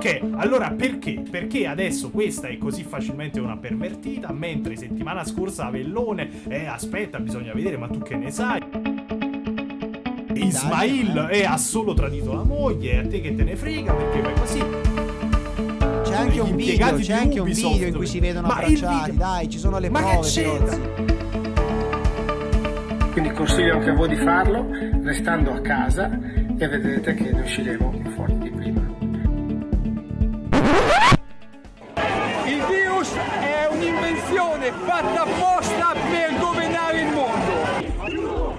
Ok, allora perché? Perché adesso questa è così facilmente una pervertita, mentre settimana scorsa Avellone, eh aspetta, bisogna vedere, ma tu che ne sai? Ismail eh, ha solo tradito la moglie, a te che te ne frega, perché vai così. C'è anche un video, c'è anche un video in cui si vedono Ma abbracciati, video- dai, ci sono le Ma che prove, c'entra? Pirozzi. Quindi consiglio anche a voi di farlo, restando a casa e vedrete che ne usciremo più fatta apposta per governare il mondo. Io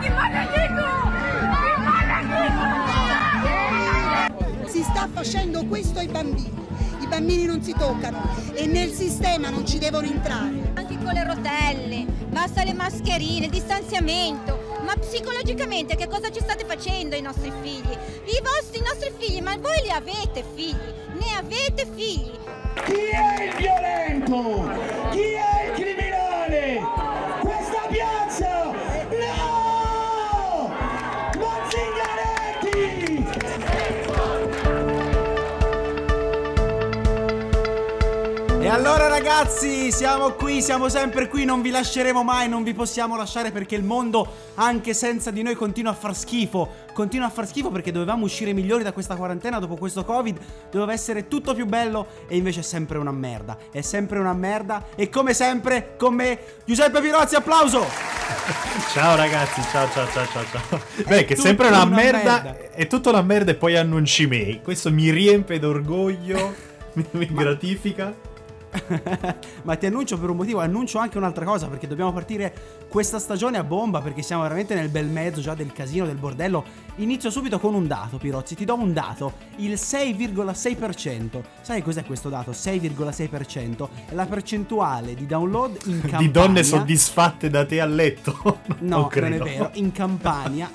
ti maledico! Ti maledico! Si sta facendo questo ai bambini. I bambini non si toccano e nel sistema non ci devono entrare. Anche con le rotelle, basta le mascherine, distanziamento. Ma psicologicamente che cosa ci state facendo ai nostri figli? I vostri, i nostri figli, ma voi li avete figli? Ne avete figli? Chi è il violento? Chi è E allora ragazzi, siamo qui, siamo sempre qui, non vi lasceremo mai, non vi possiamo lasciare perché il mondo, anche senza di noi, continua a far schifo. Continua a far schifo perché dovevamo uscire migliori da questa quarantena dopo questo Covid, doveva essere tutto più bello e invece è sempre una merda. È sempre una merda e come sempre con me Giuseppe Pirozzi, applauso! Ciao ragazzi, ciao ciao ciao ciao ciao. Beh, che sempre una, una merda, merda. è tutta una merda e poi annunci me. Questo mi riempie d'orgoglio, mi, mi gratifica. Ma ti annuncio per un motivo, annuncio anche un'altra cosa perché dobbiamo partire questa stagione a bomba perché siamo veramente nel bel mezzo già del casino, del bordello. Inizio subito con un dato, Pirozzi, ti do un dato, il 6,6%. Sai cos'è questo dato? 6,6% è la percentuale di download in Campania. Di donne soddisfatte da te a letto. No, non non è vero. In Campania,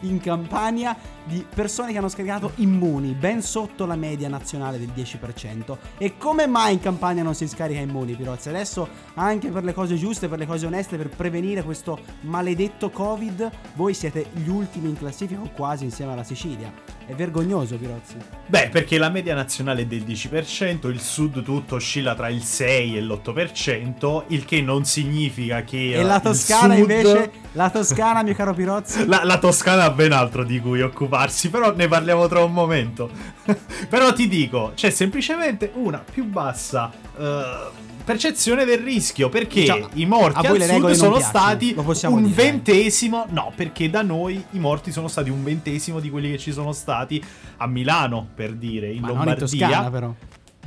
in Campania di persone che hanno scaricato Immuni, ben sotto la media nazionale del 10%. E come mai in Campania non si scarica Immuni, Pirozzi? Adesso, anche per le cose giuste, per le cose oneste, per prevenire questo maledetto Covid, voi siete gli ultimi in classifica quasi insieme alla Sicilia. È vergognoso, Pirozzi. Beh, perché la media nazionale è del 10%, il sud tutto oscilla tra il 6 e l'8%, il che non significa che... E eh, la il Toscana sud- invece, la Toscana, mio caro Pirozzi. La, la Toscana ha ben altro di cui occuparsi, però ne parliamo tra un momento. però ti dico, c'è semplicemente una più bassa eh, percezione del rischio, perché Diciamo, i morti a al sud sono piacciono, stati un dire. ventesimo, no, perché da noi i morti sono stati un ventesimo di quelli che ci sono stati a Milano, per dire, in Ma non in Lombardia. Toscana, però.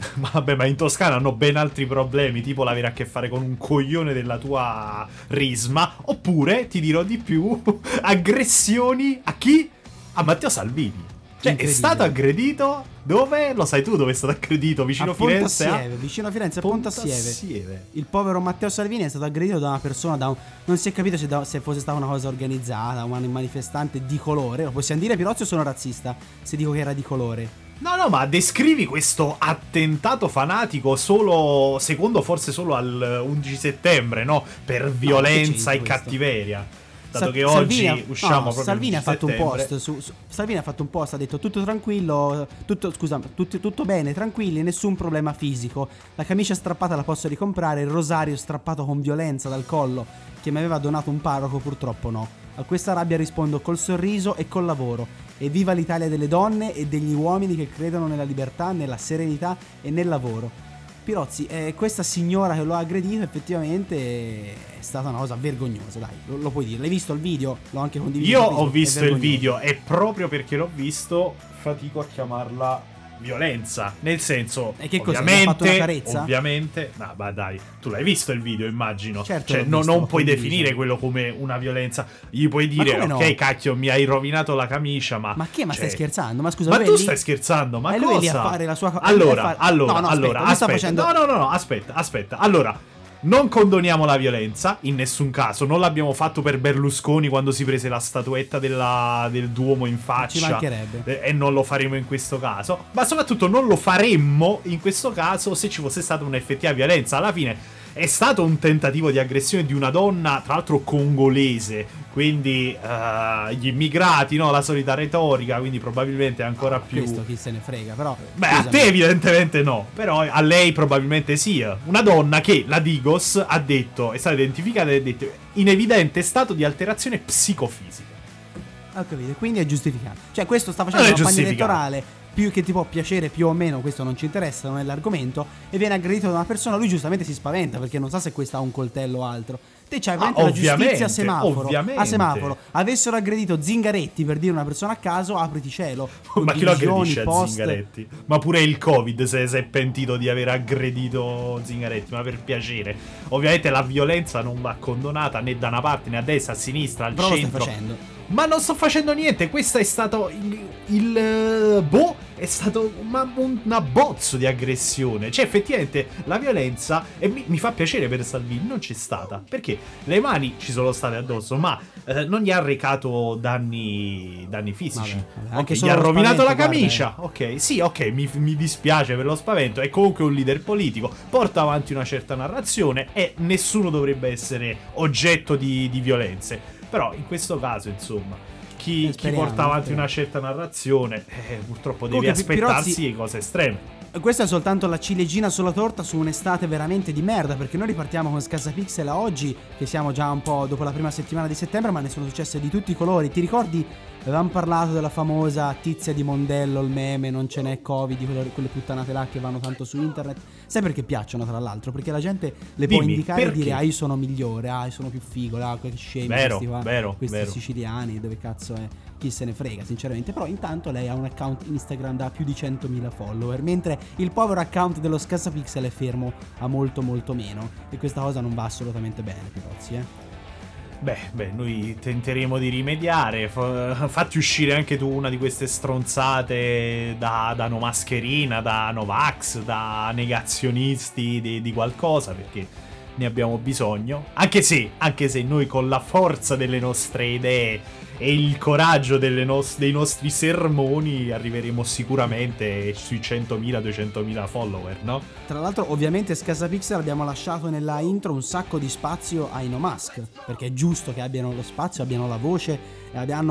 Ma Vabbè, ma in Toscana hanno ben altri problemi, tipo l'avere a che fare con un coglione della tua risma. Oppure, ti dirò di più, aggressioni a chi? A Matteo Salvini. Cioè, è stato aggredito dove? Lo sai tu dove è stato aggredito? Vicino a a Firenze? Pontassieve, vicino a Firenze, a Pontassieve. Il povero Matteo Salvini è stato aggredito da una persona, da un- non si è capito se, da- se fosse stata una cosa organizzata, un manifestante di colore. Lo possiamo dire, Pirozzi, o sono razzista se dico che era di colore? No, no, ma descrivi questo attentato fanatico solo, secondo forse solo al 11 settembre, no? Per violenza c'entra e questo? cattiveria. Dato Sa- che oggi Salvini ha- usciamo no, proprio Salvini ha fatto un settembre. post su, su- Salvini ha fatto un post, ha detto tutto tranquillo, tutto, scusa, tutto, tutto bene, tranquilli, nessun problema fisico. La camicia strappata la posso ricomprare, il rosario strappato con violenza dal collo che mi aveva donato un parroco purtroppo no. A questa rabbia rispondo col sorriso e col lavoro. E viva l'Italia delle donne e degli uomini che credono nella libertà, nella serenità e nel lavoro. Pirozzi, eh, questa signora che lo ha aggredito effettivamente è stata una cosa vergognosa, dai, lo, lo puoi dire. L'hai visto il video? L'ho anche condiviso. Io ho visto il video e proprio perché l'ho visto fatico a chiamarla violenza. Nel senso, E che ovviamente, carezza? ovviamente, no, ma dai, tu l'hai visto il video, immagino. Certo, cioè, no- visto, non puoi definire quello come una violenza. Gli puoi dire, come no? ok, cacchio, mi hai rovinato la camicia, ma. Ma che? Ma cioè, stai scherzando? Ma scusa, Ma lui tu lì- stai scherzando? Ma è lui cosa? lì a fare la sua Allora, fare- allora, No, no, aspetta, allora, lui aspetta. No, no, no, no, aspetta, aspetta. Allora, non condoniamo la violenza in nessun caso. Non l'abbiamo fatto per Berlusconi quando si prese la statuetta della- del Duomo in faccia. Ci mancherebbe. Eh, E non lo faremo in questo caso. Ma soprattutto non lo faremmo in questo caso se ci fosse stata un'effettiva violenza. Alla fine è stato un tentativo di aggressione di una donna, tra l'altro congolese. Quindi eh, gli immigrati, no? La solita retorica. Quindi probabilmente ancora più. Questo chi se ne frega, però. Beh, a scusami. te evidentemente no, però a lei probabilmente sì. Una donna che, la Digos, ha detto, è stata identificata e ha detto in evidente stato di alterazione psicofisica. Ho capito, quindi è giustificato. Cioè, questo sta facendo una campagna elettorale più che ti può piacere più o meno, questo non ci interessa, non è l'argomento, e viene aggredito da una persona, lui giustamente si spaventa perché non sa se questa ha un coltello o altro. Te c'hai Ah, veramente la giustizia a semaforo. A semaforo. Avessero aggredito Zingaretti per dire una persona a caso, apriti cielo. Ma chi lo aggredisce post. Zingaretti? Ma pure il Covid se si è pentito di aver aggredito Zingaretti, ma per piacere. Ovviamente la violenza non va condonata né da una parte né a destra, a sinistra, al Però lo stai centro. facendo. Ma non sto facendo niente, questo è stato il, il, eh, boh, è stato ma- un abbozzo di aggressione. Cioè, effettivamente la violenza e mi, mi fa piacere per Salvini non c'è stata, perché le mani ci sono state addosso, ma eh, non gli ha recato danni danni fisici. Vabbè, vabbè, anche gli solo ha rovinato la camicia. Ok, sì, ok, mi, mi dispiace per lo spavento, è comunque un leader politico, porta avanti una certa narrazione e nessuno dovrebbe essere oggetto di, di violenze. Però in questo caso, insomma, chi, Eh, chi porta avanti speriamo. una certa narrazione, eh, purtroppo devi Comunque, aspettarsi Pirozzi- cose estreme. Questa è soltanto la ciliegina sulla torta su un'estate veramente di merda, perché noi ripartiamo con Scasapixel a oggi, che siamo già un po' dopo la prima settimana di settembre, ma ne sono successe di tutti i colori. Ti ricordi? Avevamo parlato della famosa tizia di Mondello, il meme, non ce n'è Covid, quelle, quelle puttanate là che vanno tanto su internet. Sai perché piacciono, tra l'altro? Perché la gente le può Dimmi, indicare e perché? dire, ah, io sono migliore, ah, io sono più figo, ah, questi scemi, Vero, questi qua, vero, questi vero. siciliani, dove cazzo è? Chi se ne frega, sinceramente. Però intanto lei ha un account Instagram da più di 100.000 follower, mentre il povero account dello Scassapixel è fermo a molto molto meno. E questa cosa non va assolutamente bene, Pirozzi, eh. Beh, beh, noi tenteremo di rimediare. Fa- fatti uscire anche tu una di queste stronzate da, da no mascherina, da Novax, da negazionisti di, di qualcosa, perché ne abbiamo bisogno. Anche se, anche se noi con la forza delle nostre idee e il coraggio nos- dei nostri sermoni arriveremo sicuramente sui 100.000-200.000 follower, no? Tra l'altro, ovviamente, Scasapixel abbiamo lasciato nella intro un sacco di spazio ai No Mask. Perché è giusto che abbiano lo spazio, abbiano la voce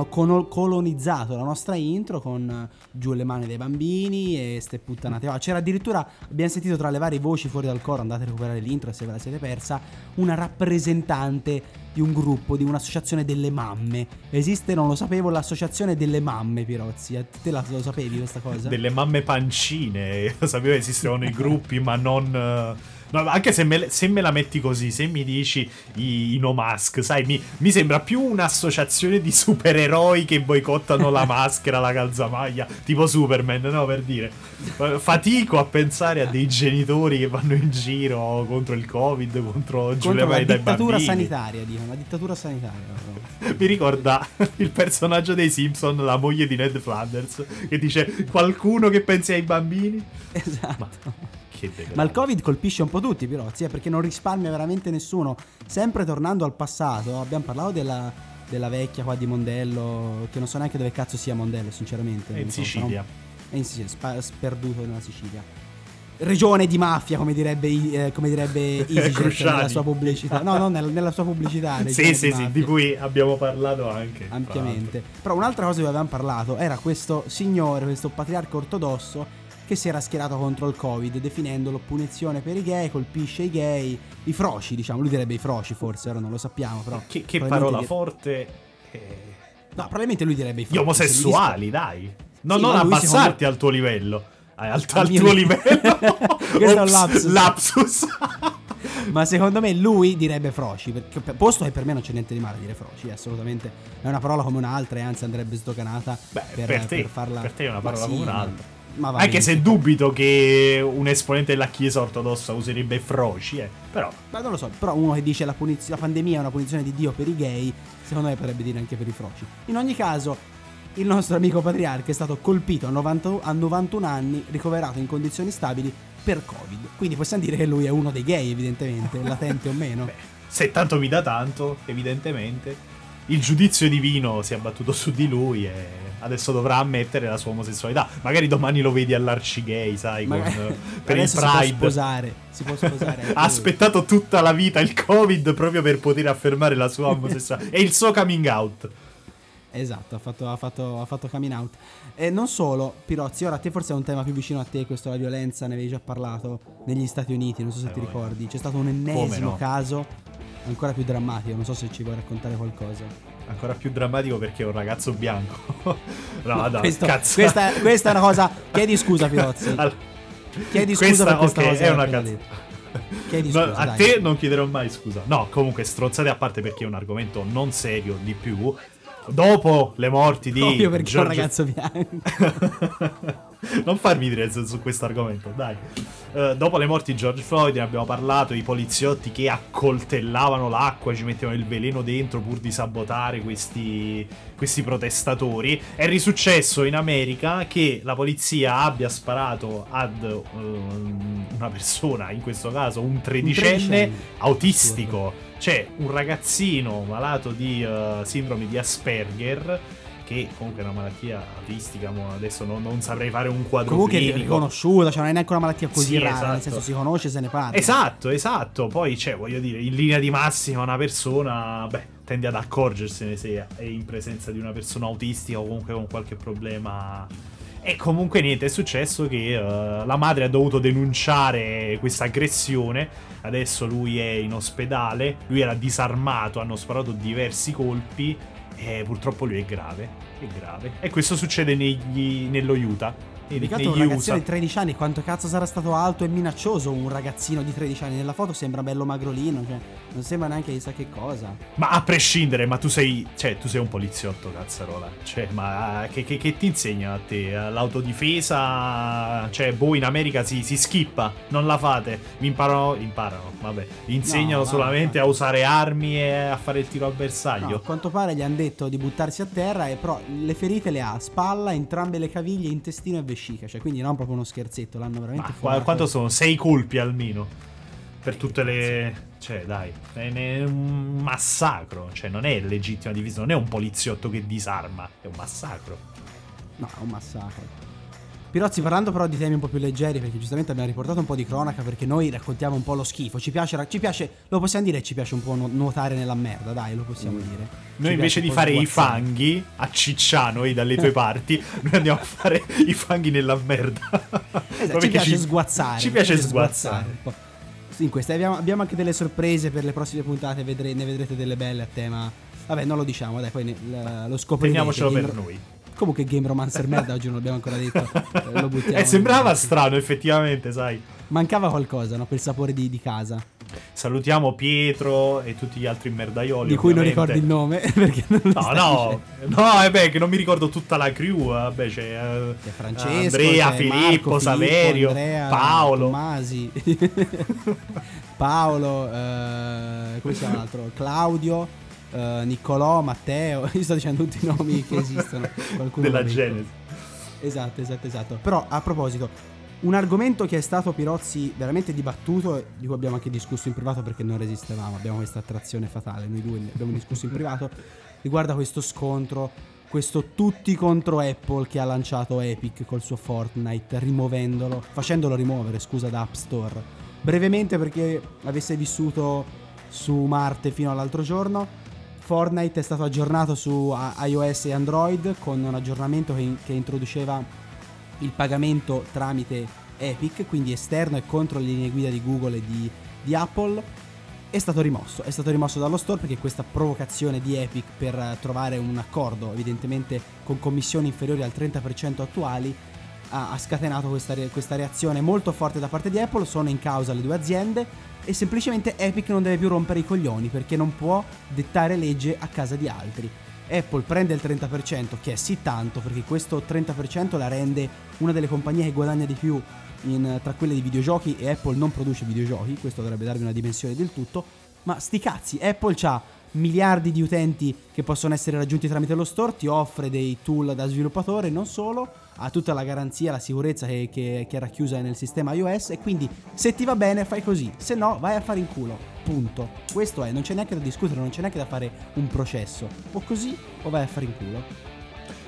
cono- colonizzato la nostra intro con eh, giù le mani dei bambini e ste puttanate. Ah, C'era addirittura, abbiamo sentito tra le varie voci fuori dal coro, andate a recuperare l'intro se ve la siete persa, una rappresentante di un gruppo, di un'associazione delle mamme. Esiste, non lo sapevo, l'associazione delle mamme, Pirozzi. Eh, Te la, lo sapevi questa cosa? delle mamme pancine. Sapevo che esistevano i gruppi, ma non. eh, no, anche se me, se me la metti così, se mi dici i, i no mask, sai, mi, mi sembra più un'associazione di supereroi che boicottano la maschera, la calzamaglia, tipo Superman, no? Per dire. Fatico a pensare a dei genitori che vanno in giro contro il Covid, contro Contro la dittatura sanitaria, dicono, la dittatura sanitaria. proprio. Mi ricorda il personaggio dei Simpson, la moglie di Ned Flanders, che dice qualcuno che pensi ai bambini. Esatto. Degrado. Ma il Covid colpisce un po' tutti, Pirozzi, eh, perché non risparmia veramente nessuno. Sempre tornando al passato, abbiamo parlato della, della vecchia qua di Mondello, che non so neanche dove cazzo sia Mondello, sinceramente. È in so, Sicilia. un- È in Sicilia, spa- sperduto nella Sicilia. Regione di mafia, come direbbe, eh, come direbbe nella sua pubblicità. No, no, nella, nella sua pubblicità. Sì, sì, sì, mafia. di cui abbiamo parlato anche. ampiamente. Però un'altra cosa di cui avevamo parlato era questo signore, questo patriarca ortodosso che si era schierato contro il Covid, definendolo punizione per i gay, colpisce i gay, i froci, diciamo, lui direbbe i froci forse, ora non lo sappiamo, però. Che, che parola di- forte. eh, No, probabilmente lui direbbe i Gli froci. omosessuali, dai. No, Sì, non abbassarti secondo- al tuo livello. Eh, Al, Al al tuo livello. Questo è un lapsus. lapsus. Ma secondo me lui direbbe froci, perché posto che per me non c'è niente di male a dire froci, è assolutamente è una parola come un'altra e anzi andrebbe sdoganata Beh, per, per te- farla per te è una parola sì, come un'altra. Anche se dubito che un esponente della Chiesa ortodossa userebbe froci, eh. Però, Ma non lo so, però uno che dice la, puniz- la pandemia è una punizione di Dio per i gay, secondo me potrebbe dire anche per i froci. In ogni caso, il nostro amico patriarca è stato colpito a, 90 a 91 anni, ricoverato in condizioni stabili per Covid. Quindi possiamo dire che lui è uno dei gay, evidentemente, latente o meno. beh, se tanto mi dà tanto, evidentemente, il giudizio divino si è abbattuto su di lui e adesso dovrà ammettere la sua omosessualità. Magari domani lo vedi all'arcigay, sai, con, Magari- per il adesso si può Pride. sposare. Si può sposare. Ha aspettato tutta la vita il Covid proprio per poter affermare la sua omosessualità e il suo coming out. Esatto, ha fatto, ha fatto- ha fatto coming out. E non solo, Pirozzi, ora a te forse è un tema più vicino a te, questo la violenza, ne avevi già parlato negli Stati Uniti, non so se Eh, ti vai. ricordi. C'è stato un ennesimo no? caso, ancora più drammatico, non so se ci vuoi raccontare qualcosa. Ancora più drammatico perché è un ragazzo bianco. no, no, Questo- cazzo. questa, questa è una cosa. Chiedi scusa, Pirozzi. Allora, Chiedi scusa per questa ok, cosa è una detto. Chiedi No, scusa, a dai. te non chiederò mai scusa. No, comunque strozzate a parte perché è un argomento non serio di più. Dopo le morti di Proprio perché è un ragazzo bianco. non farmi dire su, su questo argomento, dai. Eh, dopo le morti di George Floyd ne abbiamo parlato, i poliziotti che accoltellavano l'acqua, ci mettevano il veleno dentro pur di sabotare questi, questi protestatori. È risuccesso in America che la polizia abbia sparato ad ehm, una persona, in questo caso un tredicenne tredicenne. autistico. C'è un ragazzino malato di eh, sindrome di Asperger che comunque è una malattia autistica, adesso non, non saprei fare un quadro Comunque è clinico. riconosciuta, cioè non è neanche una malattia così Sì, rara, nel esatto. senso si conosce e se ne parla. Esatto, esatto. Poi c'è, voglio dire, in linea di massima una persona, beh, tende ad accorgersene se è in presenza di una persona autistica o comunque con qualche problema. E comunque niente, è successo che eh, la madre ha dovuto denunciare questa aggressione. Adesso lui è in ospedale, lui era disarmato, hanno sparato diversi colpi e purtroppo lui è grave. È grave. E questo succede negli, nello Utah. Dedicato a un ragazzino USA. di 13 anni, quanto cazzo sarà stato alto e minaccioso un ragazzino di 13 anni? Nella foto sembra bello magrolino, cioè non sembra neanche chissà che cosa. Ma a prescindere, ma tu sei. Cioè, tu sei un poliziotto, cazzarola. Cioè, ma che, che- che ti insegna a te? L'autodifesa. Cioè, boh, in America si, si skippa, non la fate. Vi imparano. Imparano, vabbè. Insegnano No, solamente va. a usare armi e a fare il tiro al No, bersaglio. a quanto pare gli hanno detto di buttarsi a terra, e però le ferite le ha a spalla, entrambe le caviglie, intestino e vescica. Cioè, quindi non proprio uno scherzetto, l'hanno veramente fumato. quanto sono? Sei colpi almeno. Per tutte le. Cioè, dai, è un massacro. Cioè, non è legittima difesa, non è un poliziotto che disarma, è un massacro. No, è un massacro. Pirozzi, parlando però di temi un po' più leggeri, perché giustamente abbiamo riportato un po' di cronaca, perché noi raccontiamo un po' lo schifo. Ci piace, ci piace lo possiamo dire, ci piace un po' nu- nuotare nella merda, dai, lo possiamo dire. Noi Ci invece piace di fare i sguazzare. fanghi a Cicciano e dalle tue parti, noi andiamo a fare i fanghi nella merda. Esatto, ci piace sguazzare. Ci piace sguazzare. un po'. Sì, in queste abbiamo, abbiamo anche delle sorprese per le prossime puntate, vedre- ne vedrete delle belle a tema. Vabbè, non lo diciamo, dai, poi ne- l- lo scoprirete. Teniamocelo per noi. Comunque Game Romancer merda oggi non l'abbiamo ancora detto. eh, Lo buttiamo. Eh, sembrava strano, effettivamente, sai. Mancava qualcosa, no? Quel sapore di, di casa. Salutiamo Pietro e tutti gli altri merdaioli. di cui non ovviamente. ricordi il nome. Perché non lo No, no, dicendo. no, è beh, che non mi ricordo tutta la crew. Vabbè, c'è, eh, C'è Francesco, Andrea, c'è Filippo, Marco, Saverio, Andrea, Paolo. Tommasi, Paolo, eh, come si chiama l'altro? Claudio, eh, Niccolò, Matteo. Io sto dicendo tutti i nomi che esistono. Della. Genesi. Esatto, esatto, esatto. Però a proposito, un argomento che è stato Pirozzi veramente dibattuto, di cui abbiamo anche discusso in privato perché non resistevamo, abbiamo questa attrazione fatale, noi due ne abbiamo discusso in privato, riguarda questo scontro, questo tutti contro Apple che ha lanciato Epic col suo Fortnite, rimuovendolo, facendolo rimuovere, scusa, da App Store. Brevemente perché avesse vissuto su Marte fino all'altro giorno, Fortnite è stato aggiornato su iOS e Android con un aggiornamento che, che introduceva il pagamento tramite Epic, quindi esterno e contro le linee guida di Google e di, di Apple. È stato rimosso, è stato rimosso dallo store perché questa provocazione di Epic per trovare un accordo, evidentemente con commissioni inferiori al 30% attuali, ha, ha scatenato questa, re- questa reazione molto forte da parte di Apple. Sono in causa le due aziende e semplicemente Epic non deve più rompere i coglioni perché non può dettare legge a casa di altri. Apple prende il 30%, che è sì tanto, perché questo 30% la rende una delle compagnie che guadagna di più in- tra quelle di videogiochi e Apple non produce videogiochi, questo dovrebbe darvi una dimensione del tutto, ma sti cazzi, Apple ha miliardi di utenti che possono essere raggiunti tramite lo store, ti offre dei tool da sviluppatore, non solo, ha tutta la garanzia, la sicurezza che, che- che è racchiusa nel sistema iOS e quindi se ti va bene fai così, se no vai a fare in culo, punto. Questo è, non c'è neanche da discutere, non c'è neanche da fare un processo, o così o vai a fare in culo.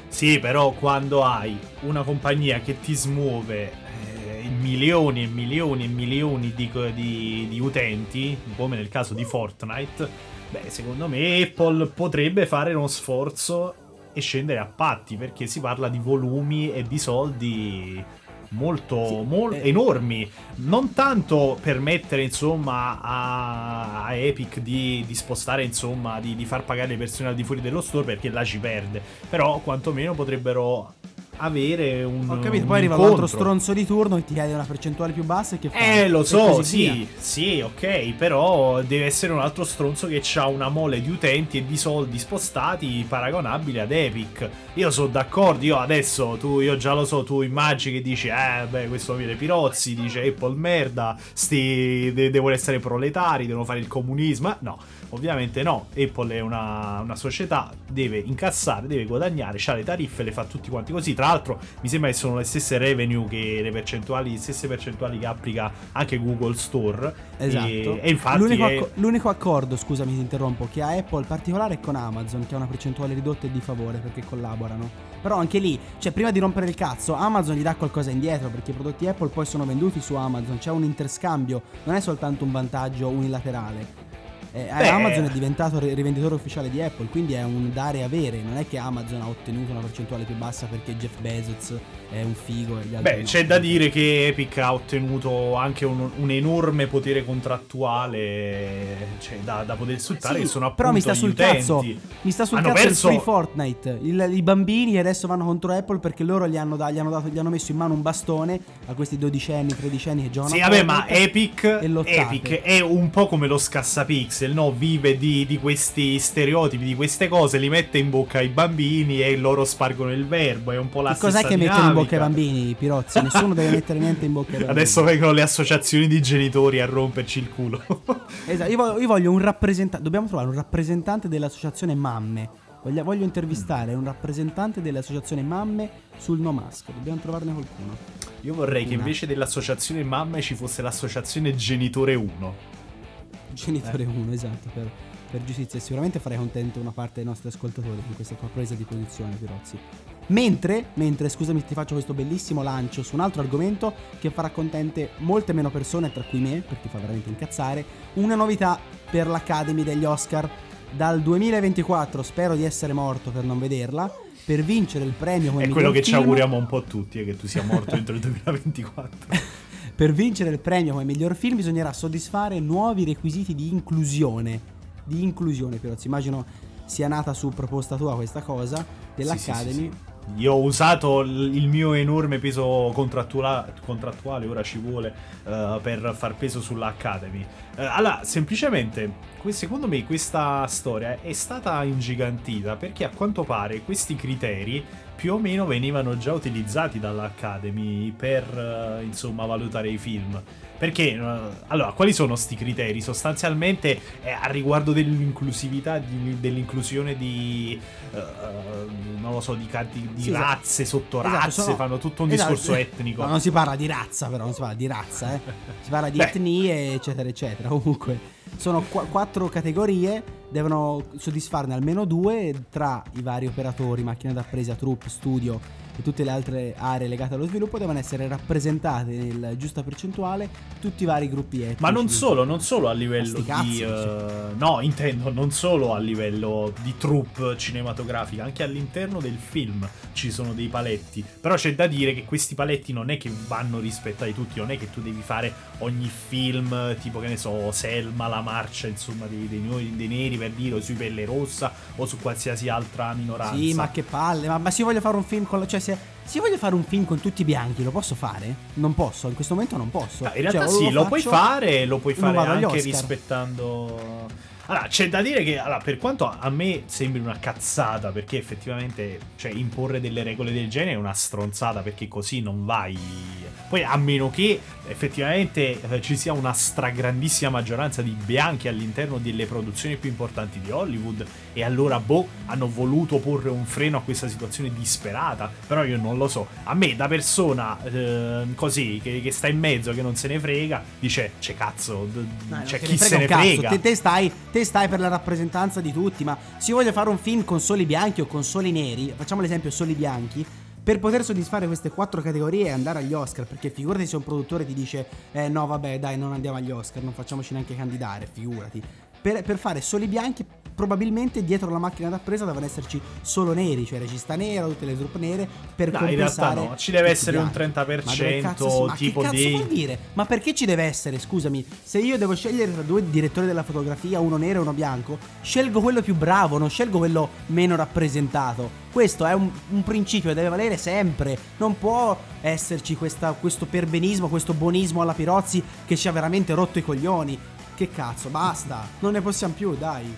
Sì, però quando hai una compagnia che ti smuove eh, milioni e milioni e milioni di, di- di utenti, come nel caso di Fortnite, beh, secondo me Apple potrebbe fare uno sforzo e scendere a patti, perché si parla di volumi e di soldi molto, Sì, mol- eh. enormi. Non tanto per mettere, insomma, a, a Epic di, di spostare, insomma, di, di far pagare le persone al di fuori dello store, perché là ci perde. Però, quantomeno potrebbero avere un. Ho capito, un poi arriva incontro. stronzo di turno che ti chiede una percentuale più bassa e che fa. Eh, lo e so, sì, sì, ok, però deve essere un altro stronzo che ha una mole di utenti e di soldi spostati paragonabile ad Epic. Io sono d'accordo, io adesso, tu, io già lo so, tu immagini che dici, eh, beh, questo viene Pirozzi, dice Apple merda, sti de- devono essere proletari, devono fare il comunismo, Ma no. Ovviamente no, Apple è una, una società, deve incassare, deve guadagnare, ha le tariffe, le fa tutti quanti così. Tra l'altro mi sembra che sono le stesse revenue che le percentuali, le stesse percentuali che applica anche Google Store. Esatto. E, e infatti l'unico, è- acco- l'unico accordo, scusami ti interrompo, che ha Apple particolare è con Amazon, che ha una percentuale ridotta e di favore perché collaborano. Però anche lì, cioè prima di rompere il cazzo, Amazon gli dà qualcosa indietro perché i prodotti Apple poi sono venduti su Amazon, c'è un interscambio, non è soltanto un vantaggio unilaterale. Eh, Beh. Amazon è diventato ri- rivenditore ufficiale di Apple, quindi è un dare e avere, non è che Amazon ha ottenuto una percentuale più bassa perché Jeff Bezos è un figo e gli altri Beh, no. c'è da dire che Epic ha ottenuto anche un, un enorme potere contrattuale cioè, da, da poter sfruttare, Sì, che sono appunto però mi sta sul utenti. cazzo mi sta sul Hanno cazzo perso- il free Fortnite Il- i bambini adesso vanno contro Apple perché loro gli hanno, da- gli hanno dato- gli hanno messo in mano un bastone a questi dodicenni tredicenni che giocano Sì, vabbè, ma Epic. Epic è un po' come lo scassapixel, no? Vive di, di questi stereotipi, di queste cose, li mette in bocca ai bambini e loro spargono il verbo. È un po' la che cos'è stessa che mettono in bocca ai dinamica. bambini Pirozzi nessuno deve mettere niente in bocca ai bambini Adesso vengono le associazioni di genitori a romperci il culo. esatto io voglio, io voglio un rappresentante dobbiamo trovare un rappresentante dell'associazione mamme voglio, voglio intervistare un rappresentante dell'associazione mamme sul no mask dobbiamo trovarne qualcuno Io vorrei che invece dell'associazione mamme ci fosse l'associazione genitore 1. Genitore 1, esatto, per, per giustizia. Sicuramente farei contento una parte dei nostri ascoltatori con questa tua presa di posizione, Pirozzi. Mentre, mentre, scusami, ti faccio questo bellissimo lancio su un altro argomento che farà contente molte meno persone, tra cui me, perché fa veramente incazzare, una novità per l'Academy degli Oscar. Dal 2024 spero di essere morto per non vederla. Per vincere il premio come È quello miglior che ci film- auguriamo un po' tutti, è che tu sia morto entro il 2024. Per vincere il premio come miglior film bisognerà soddisfare nuovi requisiti di inclusione. Di inclusione, però immagino sia nata su proposta tua questa cosa dell'Academy. Sì, sì, sì. Io ho usato il mio enorme peso contrattuala- contrattuale, ora ci vuole, eh, per far peso sulla Academy. Eh, allora, semplicemente, secondo me questa storia è stata ingigantita perché a quanto pare questi criteri più o meno venivano già utilizzati dall'Academy per, eh, insomma, valutare i film. Perché, eh, allora, quali sono sti criteri? Sostanzialmente, eh, a riguardo dell'inclusività, di- dell'inclusione di, eh, non lo so, di, di- di Sì, razze, sottorazze, Esatto, sono- fanno tutto un esatto. discorso etnico. No, non si parla di razza, però, non si parla di razza, eh. Si parla di Beh. etnie, eccetera, eccetera. Comunque, sono qua- quattro categorie, devono soddisfarne almeno due tra i vari operatori, macchine da presa, troupe, studio e tutte le altre aree legate allo sviluppo devono essere rappresentate nella giusta percentuale tutti i vari gruppi etnici. Ma non solo, non solo a livello cazzi, di... dice. eh, no, intendo, non solo a livello di troupe cinematografica, anche all'interno del film ci sono dei paletti. Però c'è da dire che questi paletti non è che vanno rispettati tutti, non è che tu devi fare ogni film, tipo che ne so, Selma, la marcia, insomma, dei, dei, dei neri per dire, o sui pelle rossa o su qualsiasi altra minoranza. Sì, ma che palle. Ma, ma se io voglio fare un film con la. Cioè, se, se io voglio fare un film con tutti i bianchi, lo posso fare? Non posso, in questo momento non posso. Ah, in realtà Cioè, sì, lo, puoi faccio fare, lo puoi fare anche rispettando. Allora, c'è da dire che allora, per quanto a me sembri una cazzata, perché effettivamente cioè, imporre delle regole del genere è una stronzata, perché così non vai. Poi a meno che effettivamente eh, ci sia una stragrandissima maggioranza di bianchi all'interno delle produzioni più importanti di Hollywood, e allora boh, hanno voluto porre un freno a questa situazione disperata. Però io non lo so. A me, da persona eh, così, che, che, sta in mezzo, che non se ne frega, dice, c'è cazzo, d- No, cioè non chi se ne frega cazzo. Te, te stai, te stai per la rappresentanza di tutti, ma se voglio fare un film con soli bianchi o con soli neri, facciamo l'esempio soli bianchi, per poter soddisfare queste quattro categorie e andare agli Oscar, perché figurati se un produttore ti dice, eh no vabbè dai non andiamo agli Oscar, non facciamoci neanche candidare, figurati. Per, per fare soli bianchi probabilmente dietro la macchina da presa devono esserci solo neri, cioè regista nero, tutte le truppe nere, per No, in compensare realtà no, ci deve essere un bianchi. 30% Ma si- ma tipo che cazzo dei- vuol dire? Ma perché ci deve essere, scusami? Se io devo scegliere tra due direttori della fotografia, uno nero e uno bianco, scelgo quello più bravo, non scelgo quello meno rappresentato. Questo è un, un principio che deve valere sempre. Non può esserci questa- questo perbenismo, questo buonismo alla Pirozzi che ci ha veramente rotto i coglioni. Che cazzo, basta. Non ne possiamo più, dai.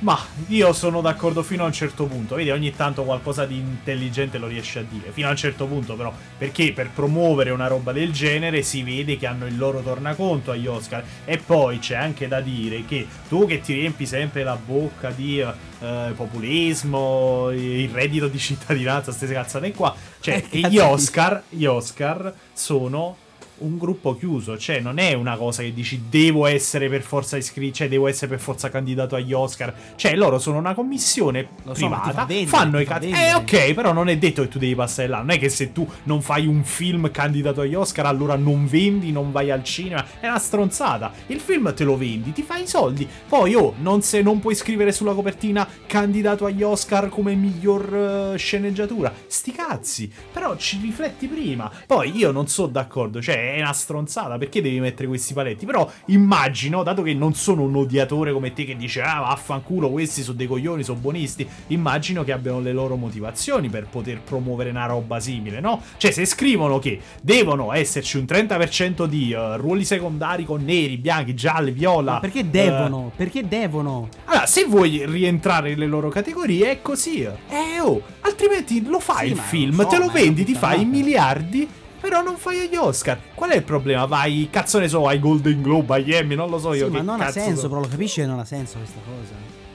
Ma io sono d'accordo fino a un certo punto. Vedi, ogni tanto qualcosa di intelligente lo riesce a dire. Fino a un certo punto, però. Perché per promuovere una roba del genere si vede che hanno il loro tornaconto agli Oscar. E poi c'è anche da dire che tu che ti riempi sempre la bocca di eh, populismo, il reddito di cittadinanza, queste cazzate qua. Cioè, Eh, gli Oscar, gli Oscar sono un gruppo chiuso, cioè non è una cosa che dici devo essere per forza iscritto, cioè devo essere per forza candidato agli Oscar, cioè loro sono una commissione Lo so, privata, fa vendere, fanno i fa cazzi. Eh ok, però non è detto che tu devi passare là, non è che se tu non fai un film candidato agli Oscar allora non vendi, non vai al cinema, è una stronzata. Il film te lo vendi, ti fai i soldi, poi oh, non, se, non puoi scrivere sulla copertina candidato agli Oscar come miglior eh, sceneggiatura, sti cazzi, però ci rifletti prima. Poi io non sono d'accordo, cioè è una stronzata, perché devi mettere questi paletti? Però immagino, dato che non sono un odiatore come te che dice ah vaffanculo, questi sono dei coglioni, sono buonisti, immagino che abbiano le loro motivazioni per poter promuovere una roba simile, no? Cioè se scrivono che devono esserci un 30% di eh, ruoli secondari con neri, bianchi, gialli, viola... Ma perché devono? Perché devono? allora, se vuoi rientrare nelle loro categorie, è così. Eh, oh, altrimenti lo fai Sì, il film, so, te lo vendi, ti fai i miliardi. Però non fai gli Oscar. Qual è il problema? Vai, cazzo ne so, ai Golden Globe, agli Emmy, non lo so io. Sì, ma non ha senso, so. però lo capisci che non ha senso questa cosa.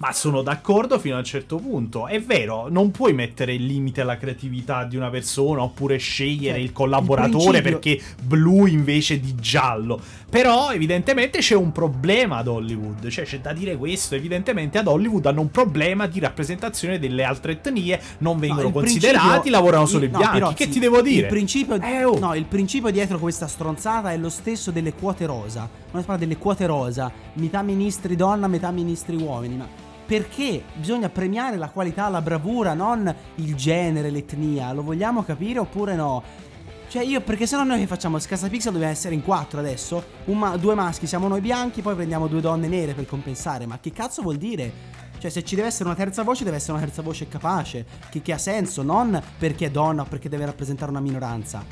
Ma sono d'accordo fino a un certo punto. È vero, non puoi mettere il limite alla creatività di una persona oppure scegliere Cioè, il collaboratore il perché blu invece di giallo. Però evidentemente c'è un problema ad Hollywood, cioè c'è da dire questo, evidentemente ad Hollywood hanno un problema di rappresentazione delle altre etnie, non vengono il considerati, lavorano solo i no, bianchi. Pirozzi, che ti devo dire? Il principio, Eh, oh. no, il principio dietro questa stronzata è lo stesso delle quote rosa. Una spara delle quote rosa, metà ministri donna, metà ministri uomini. Ma perché bisogna premiare la qualità, la bravura, non il genere, l'etnia? Lo vogliamo capire oppure no? Cioè io, perché se no noi che facciamo Scasa Pixel dobbiamo essere in quattro adesso. Ma- due maschi siamo noi bianchi, poi prendiamo due donne nere per compensare. Ma che cazzo vuol dire? Cioè, se ci deve essere una terza voce, deve essere una terza voce capace, che, che ha senso, non perché è donna o perché deve rappresentare una minoranza.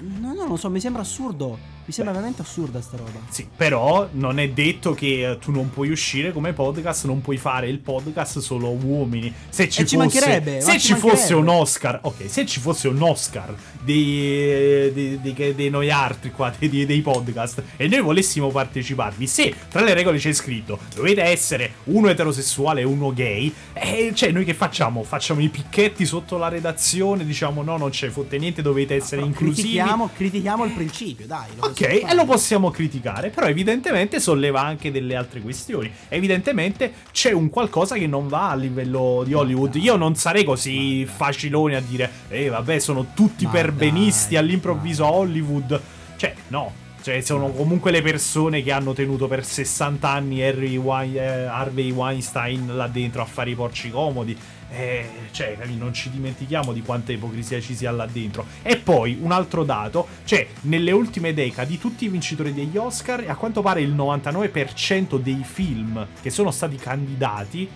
No, no, non so, mi sembra assurdo. Mi sembra veramente assurda sta roba. Sì, però non è detto che eh, tu non puoi uscire come podcast, non puoi fare il podcast solo uomini. Se ci, E ci fosse, se ci ci fosse un Oscar, ok, se ci fosse un Oscar dei, dei, dei- dei noi altri qua, dei, dei podcast, e noi volessimo parteciparvi, se tra le regole c'è scritto dovete essere uno eterosessuale e uno gay, eh, cioè noi che facciamo? Facciamo i picchetti sotto la redazione, diciamo no, non c'è fotte niente, dovete essere inclusivi. Critichiamo, critichiamo il principio, dai. lo Ok, possiamo e lo possiamo criticare, però evidentemente solleva anche delle altre questioni. Evidentemente c'è un qualcosa che non va a livello di Hollywood. Io non sarei così facilone a dire, eh vabbè, sono tutti Ma perbenisti dai, all'improvviso a Hollywood. Cioè, no. Cioè, sono comunque le persone che hanno tenuto per 60 anni Harry Wein- eh, Harvey Weinstein là dentro a fare i porci comodi. Eh, cioè, non ci dimentichiamo di quanta ipocrisia ci sia là dentro. E poi, un altro dato, cioè, nelle ultime decadi, tutti i vincitori degli Oscar, a quanto pare il 99% dei film che sono stati candidati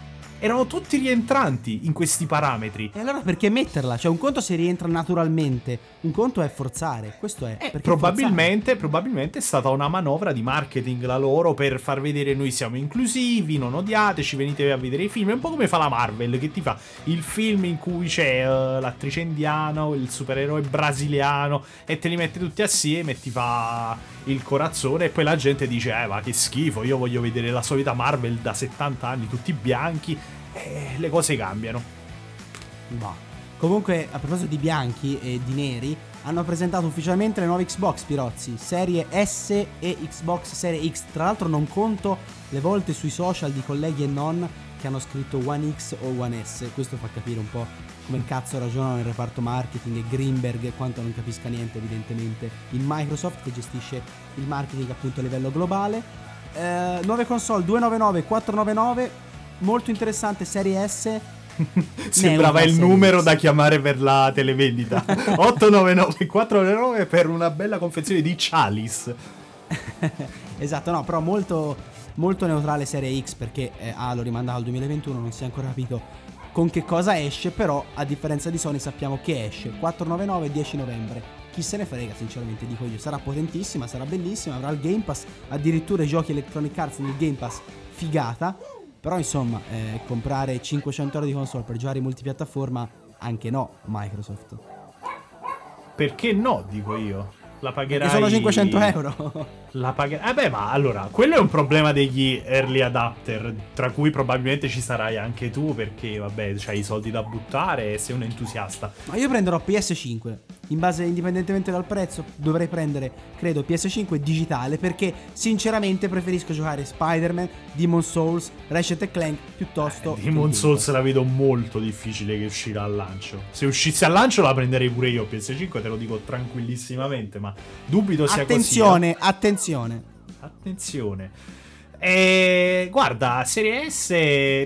erano tutti rientranti in questi parametri. E allora perché metterla? Cioè un conto se rientra naturalmente, un conto è forzare, questo è. Eh, probabilmente, probabilmente è stata una manovra di marketing la loro per far vedere noi siamo inclusivi, non odiateci, venite a vedere i film. È un po' come fa la Marvel che ti fa il film in cui c'è uh, l'attrice indiana, il supereroe brasiliano e te li mette tutti assieme e ti fa il corazzone e poi la gente dice eh ma che schifo, io voglio vedere la solita Marvel da 70 anni, tutti bianchi e le cose cambiano. No. Comunque, a proposito di bianchi e di neri, hanno presentato ufficialmente le nuove Xbox Pirozzi, serie S e Xbox Serie X. Tra l'altro non conto le volte sui social di colleghi e non che hanno scritto One X o One S. Questo fa capire un po' come cazzo ragionano nel reparto marketing e Greenberg e quanto non capisca niente evidentemente in Microsoft che gestisce il marketing appunto a livello globale. Eh, nuove console 299 499 molto interessante serie S. Sembrava il numero da chiamare per la televendita. 899 499 per una bella confezione di Chalice. Esatto no però molto molto neutrale serie X perché eh, ah, l'ho rimandato al 2021 non si è ancora capito con che cosa esce, però a differenza di Sony sappiamo che esce. 499 10 novembre. Chi se ne frega, sinceramente dico io, sarà potentissima, sarà bellissima, avrà il Game Pass, addirittura i giochi Electronic Arts nel Game Pass, figata. Però insomma, eh, comprare 500 euro di console per giocare in multipiattaforma, anche no, Microsoft. Perché no, dico io? La pagherai... Perché sono 500 euro. La pagherai... Eh beh, ma allora, quello è un problema degli early adapter, tra cui probabilmente ci sarai anche tu, perché vabbè, c'hai i soldi da buttare e sei un entusiasta. Ma io prenderò PS5 in base indipendentemente dal prezzo, dovrei prendere, credo, PS5 digitale perché sinceramente preferisco giocare Spider-Man, Demon Souls, Ratchet Clank piuttosto eh, Demon Souls la vedo molto difficile che uscirà al lancio. Se uscisse al lancio la prenderei pure io PS5, te lo dico tranquillissimamente, ma dubito sia attenzione, così. Attenzione, attenzione. Attenzione. E guarda, Serie S,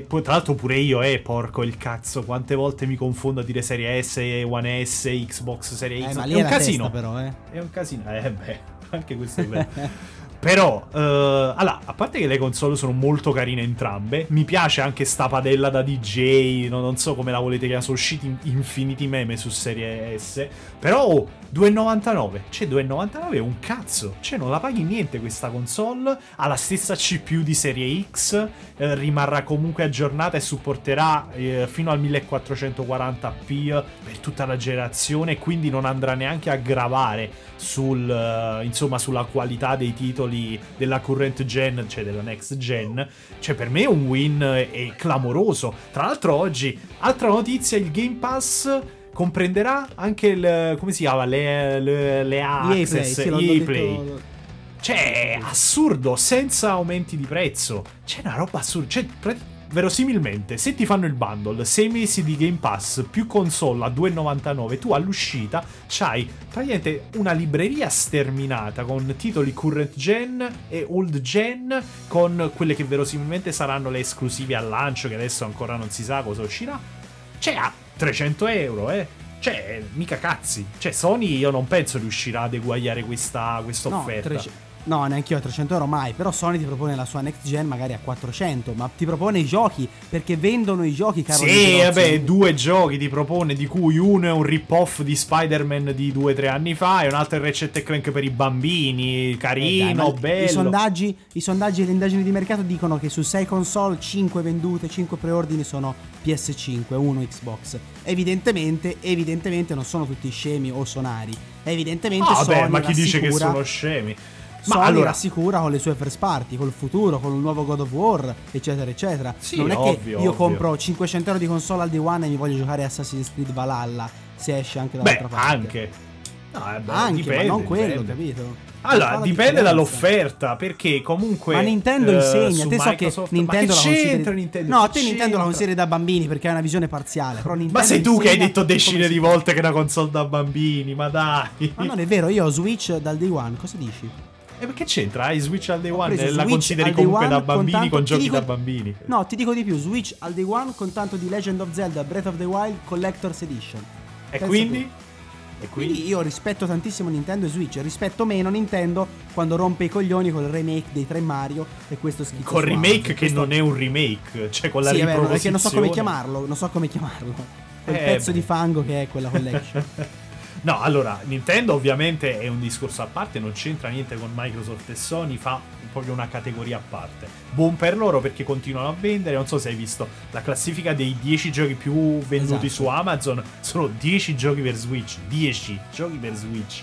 poi tra l'altro pure io, eh, porco il cazzo, quante volte mi confondo a dire Serie S, One S, Xbox Serie X. Eh, ma è un casino. però, eh. È un casino, eh beh, anche questo è vero. Però, uh, allora, a parte che le console sono molto carine entrambe, mi piace anche sta padella da DJ, no, non so come la volete chiamare, sono usciti infiniti meme su Serie S, però oh, 2,99, cioè 2,99 è un cazzo, cioè non la paghi niente questa console, ha la stessa CPU di Serie X, eh, rimarrà comunque aggiornata e supporterà eh, fino al 1440p per tutta la generazione, quindi non andrà neanche a gravare sul, uh, insomma, sulla qualità dei titoli della current gen, cioè della next gen. Cioè, per me è un win è clamoroso. Tra l'altro, oggi, altra notizia: il Game Pass comprenderà anche il. come si chiama? Le, le, le Access, EA Play. Play. Cioè, assurdo, senza aumenti di prezzo. C'è una roba assurda. Cioè, verosimilmente, se ti fanno il bundle 6 mesi di Game Pass più console a 2,99, tu all'uscita c'hai praticamente una libreria sterminata con titoli current gen e old gen, con quelle che verosimilmente saranno le esclusive al lancio, che adesso ancora non si sa cosa uscirà. Cioè, a 300 euro, eh. Cioè, mica cazzi. Cioè, Sony io non penso riuscirà ad eguagliare questa, questa no, offerta. 300 No, neanche io a 300 euro mai. Però Sony ti propone la sua next gen magari a 400. Ma ti propone i giochi perché vendono i giochi, caro. Sì, vabbè, due giochi ti propone, di cui uno è un rip-off di Spider-Man di 2-3 anni fa, e un altro è Ratchet Clank per i bambini. Carino, eh dai, bello. I sondaggi, I sondaggi e le indagini di mercato dicono che su 6 console, 5 vendute, 5 preordini sono PS5, 1 Xbox. Evidentemente, evidentemente non sono tutti scemi o sonari. Evidentemente ah, Sony vabbè, ma chi dice che sono scemi? Ma Sony allora rassicura con le sue first party, col futuro, con il nuovo God of War, eccetera, eccetera. Sì, non è ovvio, che io ovvio. compro 500 euro di console al day one e mi voglio giocare Assassin's Creed Valhalla se esce anche dall'altra beh, parte. Anche. No, vabbè, anche, dipende, ma non quello, dipende. capito? Allora, dipende dall'offerta, perché comunque. Ma Nintendo eh, insegna. su Te so che Nintendo ma la che consideri. Nintendo? No, Che te Nintendo la consideri da bambini perché hai una visione parziale. Ma sei tu che hai detto decine di volte che è una console da bambini, ma dai. Ma non è vero, io ho Switch dal day one. Cosa dici? E perché c'entra? Hai Switch al day one e la Switch consideri comunque da bambini con ti giochi dico- da bambini. No, ti dico di più: Switch al day one con tanto di Legend of Zelda Breath of the Wild Collector's Edition. E quindi? tu. E quindi, Quindi io rispetto tantissimo Nintendo e Switch, rispetto meno Nintendo quando rompe i coglioni con il remake dei tre Mario e questo schifo. col remake che Questo- non è un remake, cioè con la sì, riproposizione. perché non so come chiamarlo, non so come chiamarlo. Quel Eh, pezzo beh. di fango che è quella collection. No, allora, Nintendo ovviamente è un discorso a parte, non c'entra niente con Microsoft e Sony, fa proprio una categoria a parte. Buon per loro perché continuano a vendere, non so se hai visto la classifica dei 10 giochi più venduti Esatto. su Amazon, sono 10 giochi per Switch, 10 giochi per Switch.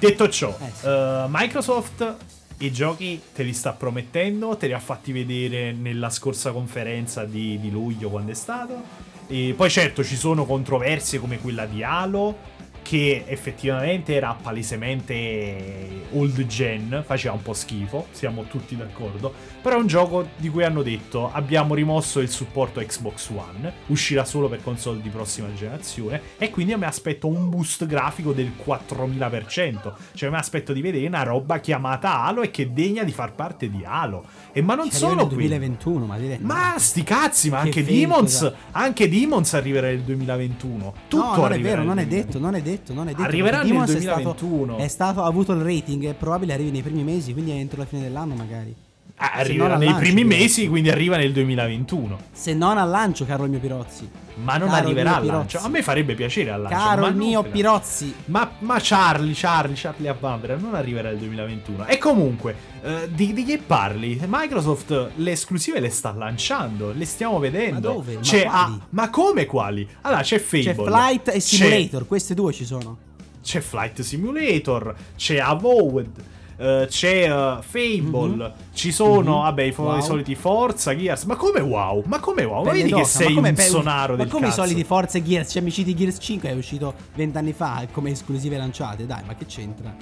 Detto ciò, Eh, sì. eh, Microsoft i giochi te li sta promettendo, te li ha fatti vedere nella scorsa conferenza di, di luglio quando è stato. E poi certo ci sono controversie come quella di Halo, che effettivamente era palesemente old gen, faceva un po' schifo, siamo tutti d'accordo, però è un gioco di cui hanno detto abbiamo rimosso il supporto Xbox One, uscirà solo per console di prossima generazione e quindi io mi aspetto un boost grafico del 4000%, cioè mi aspetto di vedere una roba chiamata Halo e che degna di far parte di Halo. E ma non Che arriva solo nel qui. 2021, ma direi. Ma sti cazzi, ma Che anche fake, Demons, anche Demons arriverà nel 2021. Tutto no, non è vero, non è 2021. detto, non è detto, non è detto. Arriverà nel Demons è stato- 2021. È stato, ha avuto il rating, è probabile arrivi nei primi mesi, quindi entro la fine dell'anno magari. Ah, arriverà nei lancio, primi direi. mesi, quindi arriva nel 2021. Se non al lancio, caro il mio Pirozzi. Ma non Caro arriverà al lancio. Pirozzi. A me farebbe piacere al lancio. Caro il mio Pirozzi. Ma, ma Charlie, Charlie, Charlie a Bambera non arriverà nel 2021. E comunque, eh, di, di che parli? Microsoft le esclusive le sta lanciando, le stiamo vedendo. Ma dove? Ma C'è- ah, ma come quali? Allora, c'è Fable. C'è Flight e c'è- Simulator, queste due ci sono. C'è Flight Simulator, c'è Avowed, eh, c'è eh, Fable, ci sono, Mhm. vabbè, i, fo- Wow. i soliti Forza, Gears. Ma come wow? Ma come wow? Ma vedi che sei come un pe- sonaro Ma del come cazzo. i soliti Forza Gears, cioè amici di Gears 5 è uscito vent'anni fa come esclusive lanciate, dai, ma che c'entra?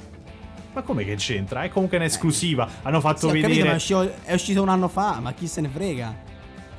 Ma come che c'entra? È comunque un'esclusiva. Hanno fatto Sì, capito, vedere. ma è uscito, è uscito un anno fa, ma chi se ne frega?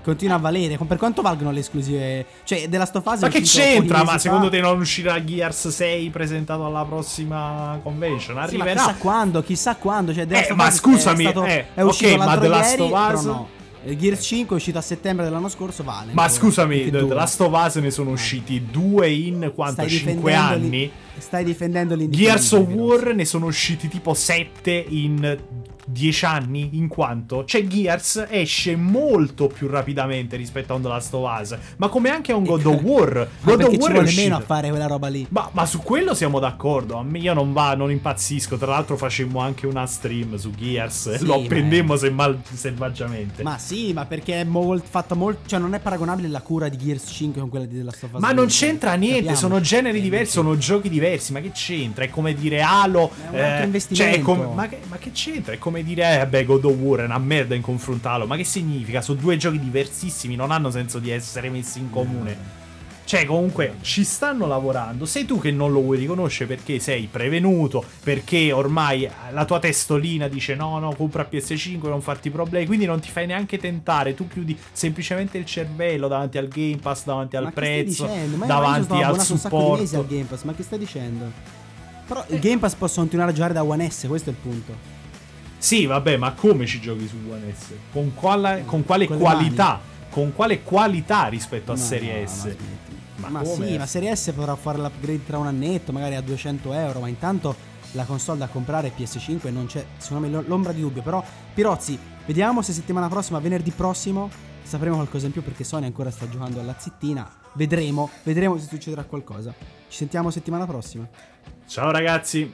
Continua a valere. Per quanto valgono le esclusive? Cioè, della sto fase Ma che c'entra? Ma fa. secondo te non uscirà Gears 6 presentato alla prossima convention? Sì, ma Arriverà. chissà quando, chissà quando. Cioè, Eh, ma Us scusami, è, stato, eh, è uscito ok, ma The Last ieri, of Us- no. Il Gears 5 è uscito a settembre dell'anno scorso, vale. Ma scusami, The. Last of Us ne sono usciti due in quanto? Stai 5 difendendo anni? Stai difendendo Gears of War ne sono usciti tipo 7 in 10 anni, in quanto? Cioè Gears esce molto più rapidamente rispetto a un The Last of Us, ma come anche a un God of War. Ma God of War ci è vuole uscito. meno a fare quella roba lì? Ma, ma su quello siamo d'accordo. A me io non va, non impazzisco. Tra l'altro facemmo anche una stream su Gears. e Sì, lo appendemmo semmal- selvaggiamente. Ma sì, ma perché è molt- fatto molto. Cioè, non è paragonabile la cura di Gears 5 con quella di The Last of Us. Ma non 2, c'entra cioè, niente, capiamoci. sono generi Eh, diversi, sì. sono giochi diversi, ma che c'entra? È come dire Halo. È un altro investimento. cioè, è come- ma, che, ma che c'entra? È come dire, eh, vabbè, God of War è una merda in confrontarlo. Ma che significa? Sono due giochi diversissimi, non hanno senso di essere messi in comune. Cioè, comunque, ci stanno lavorando. Sei tu che non lo vuoi riconoscere perché sei prevenuto, perché ormai la tua testolina dice no, no, compra PS5, non farti problemi, quindi non ti fai neanche tentare. Tu chiudi semplicemente il cervello davanti al Game Pass, davanti al Ma prezzo, davanti al abbonato un al supporto. Game Pass, ma che stai dicendo? Però il Game Pass posso continuare a giocare da One S, questo è il punto. Sì, vabbè, ma come ci giochi su One S? Con, quale- con quale Con qualità? Con quale qualità rispetto a No, Serie no, S? smetti. Ma Ma, sì, ma Serie S potrà fare l'upgrade tra un annetto, magari a 200 euro, ma intanto la console da comprare è PS5 e non c'è, secondo me, l'ombra di dubbio. Però, Pirozzi, vediamo se settimana prossima, venerdì prossimo, sapremo qualcosa in più perché Sony ancora sta giocando alla zittina. Vedremo, vedremo se succederà qualcosa. Ci sentiamo settimana prossima. Ciao ragazzi.